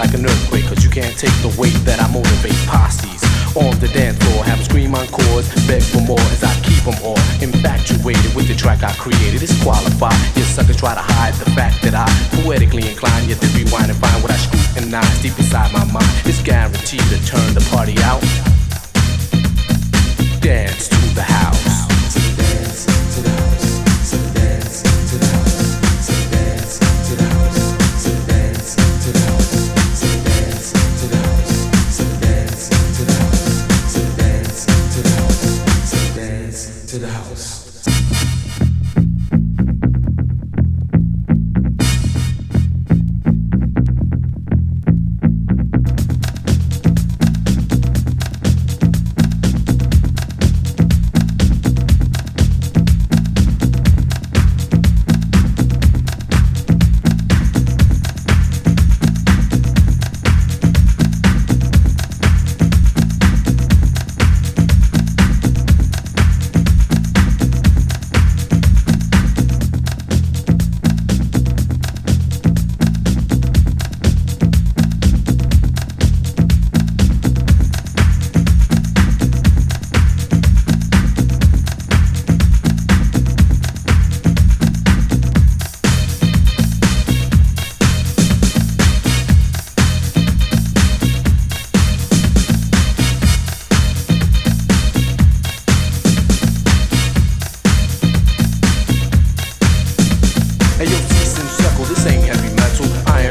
like an earthquake Cause you can't take the weight that I motivate. Posses On the dance floor, have 'em scream on chords Beg for more as I keep them all Infatuated with the track I created Disqualified, you suckers try to hide the fact that I Poetically inclined, yet they rewind and find what I scrutinize Deep inside my mind, it's guaranteed to turn the party out. Dance to the house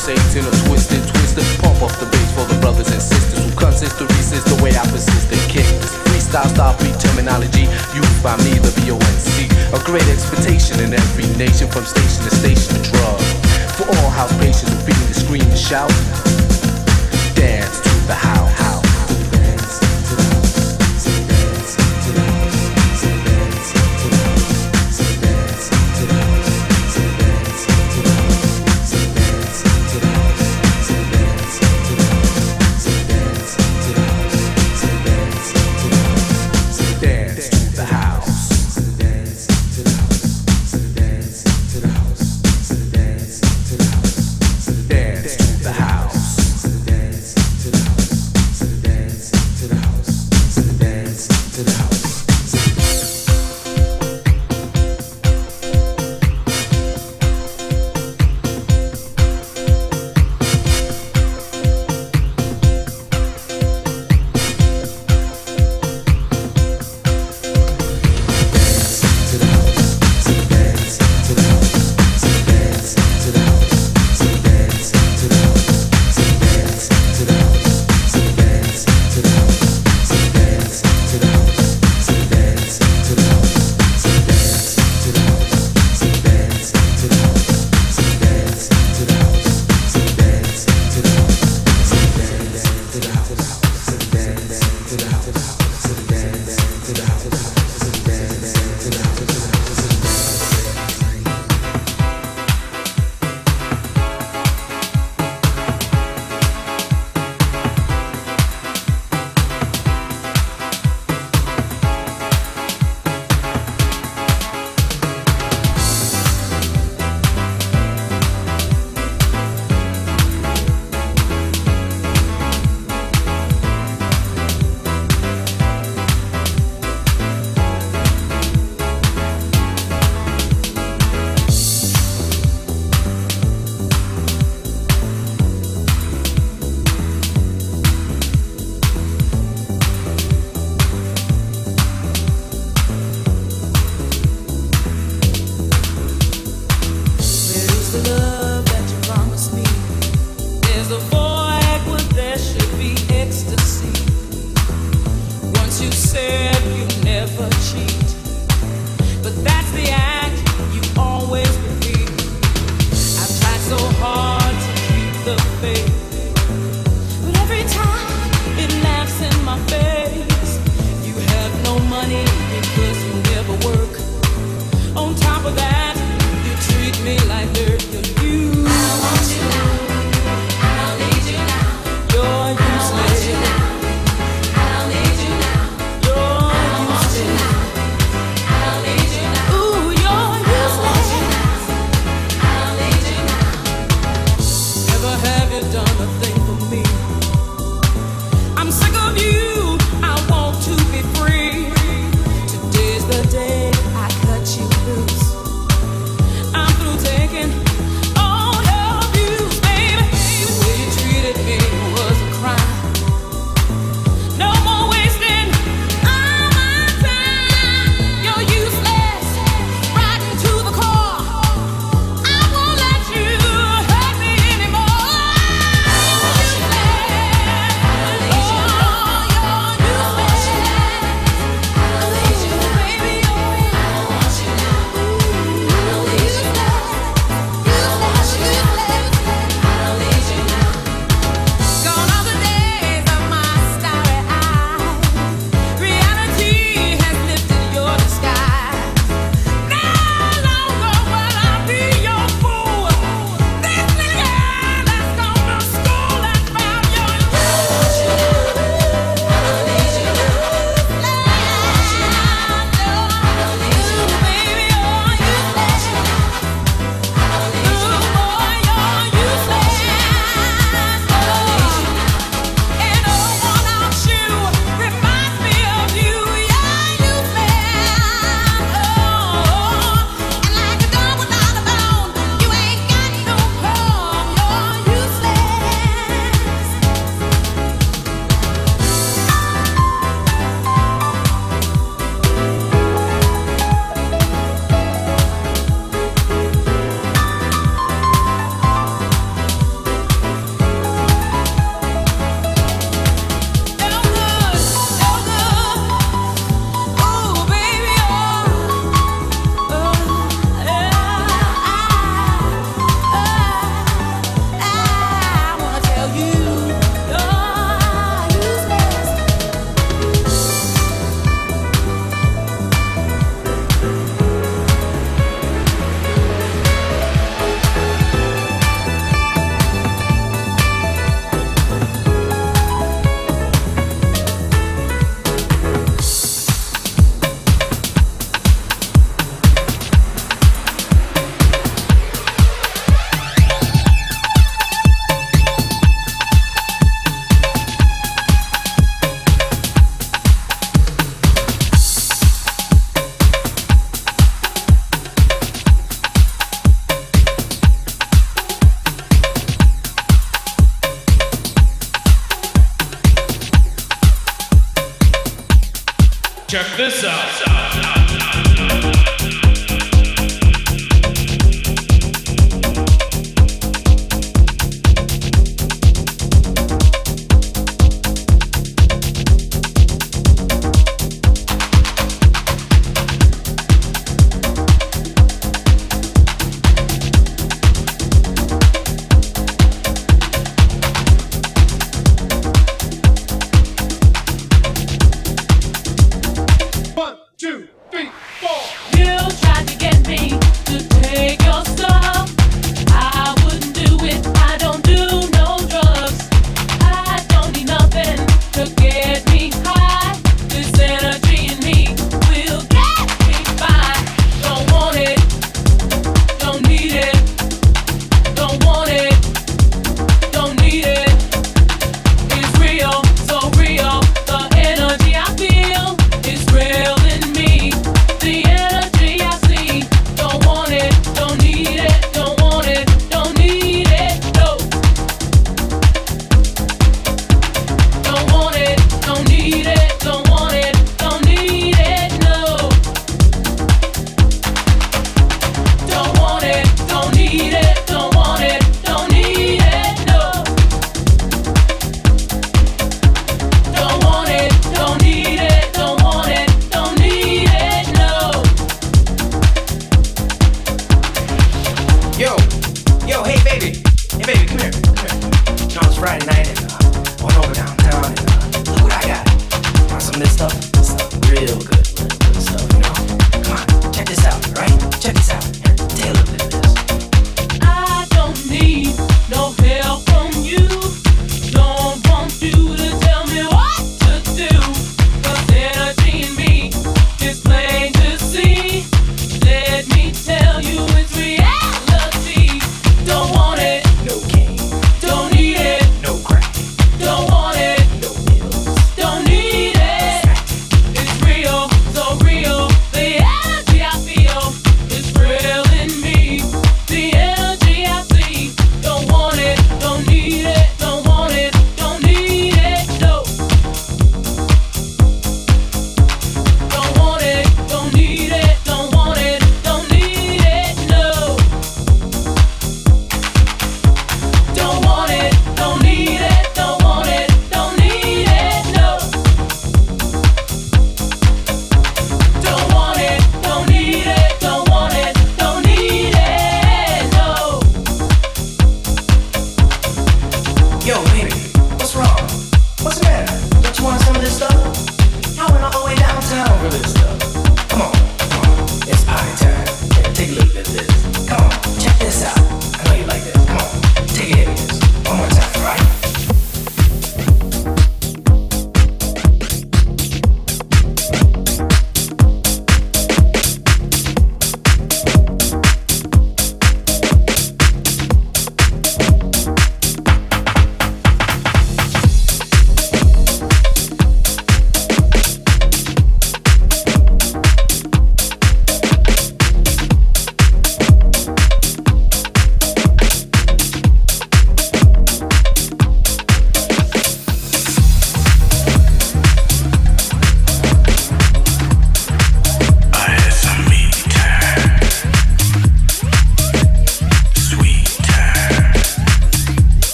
Satan or twisted, twisted. Pump up the bass for the brothers and sisters who consist to resist the way I persist and kick this freestyle style free terminology used by me, the VONC. A great expectation in every nation from station to station to drug. For all house patients who feeling the scream and shout, dance to the house.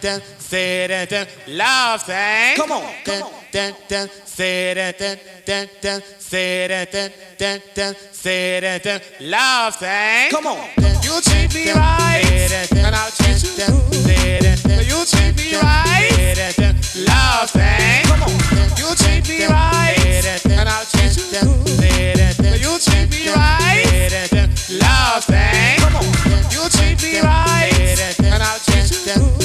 That, that, say that, that, love thing. Come on, come on. that, that, say that, that, that, that, say that, that, that, that, say that, that, love thing. Come on. You treat me right, and I'll treat you good. You treat me right, love thing. Come on. You treat me right, and I'll treat you good. You treat me right, love thing. Come on. You treat me right, and I'll treat you good.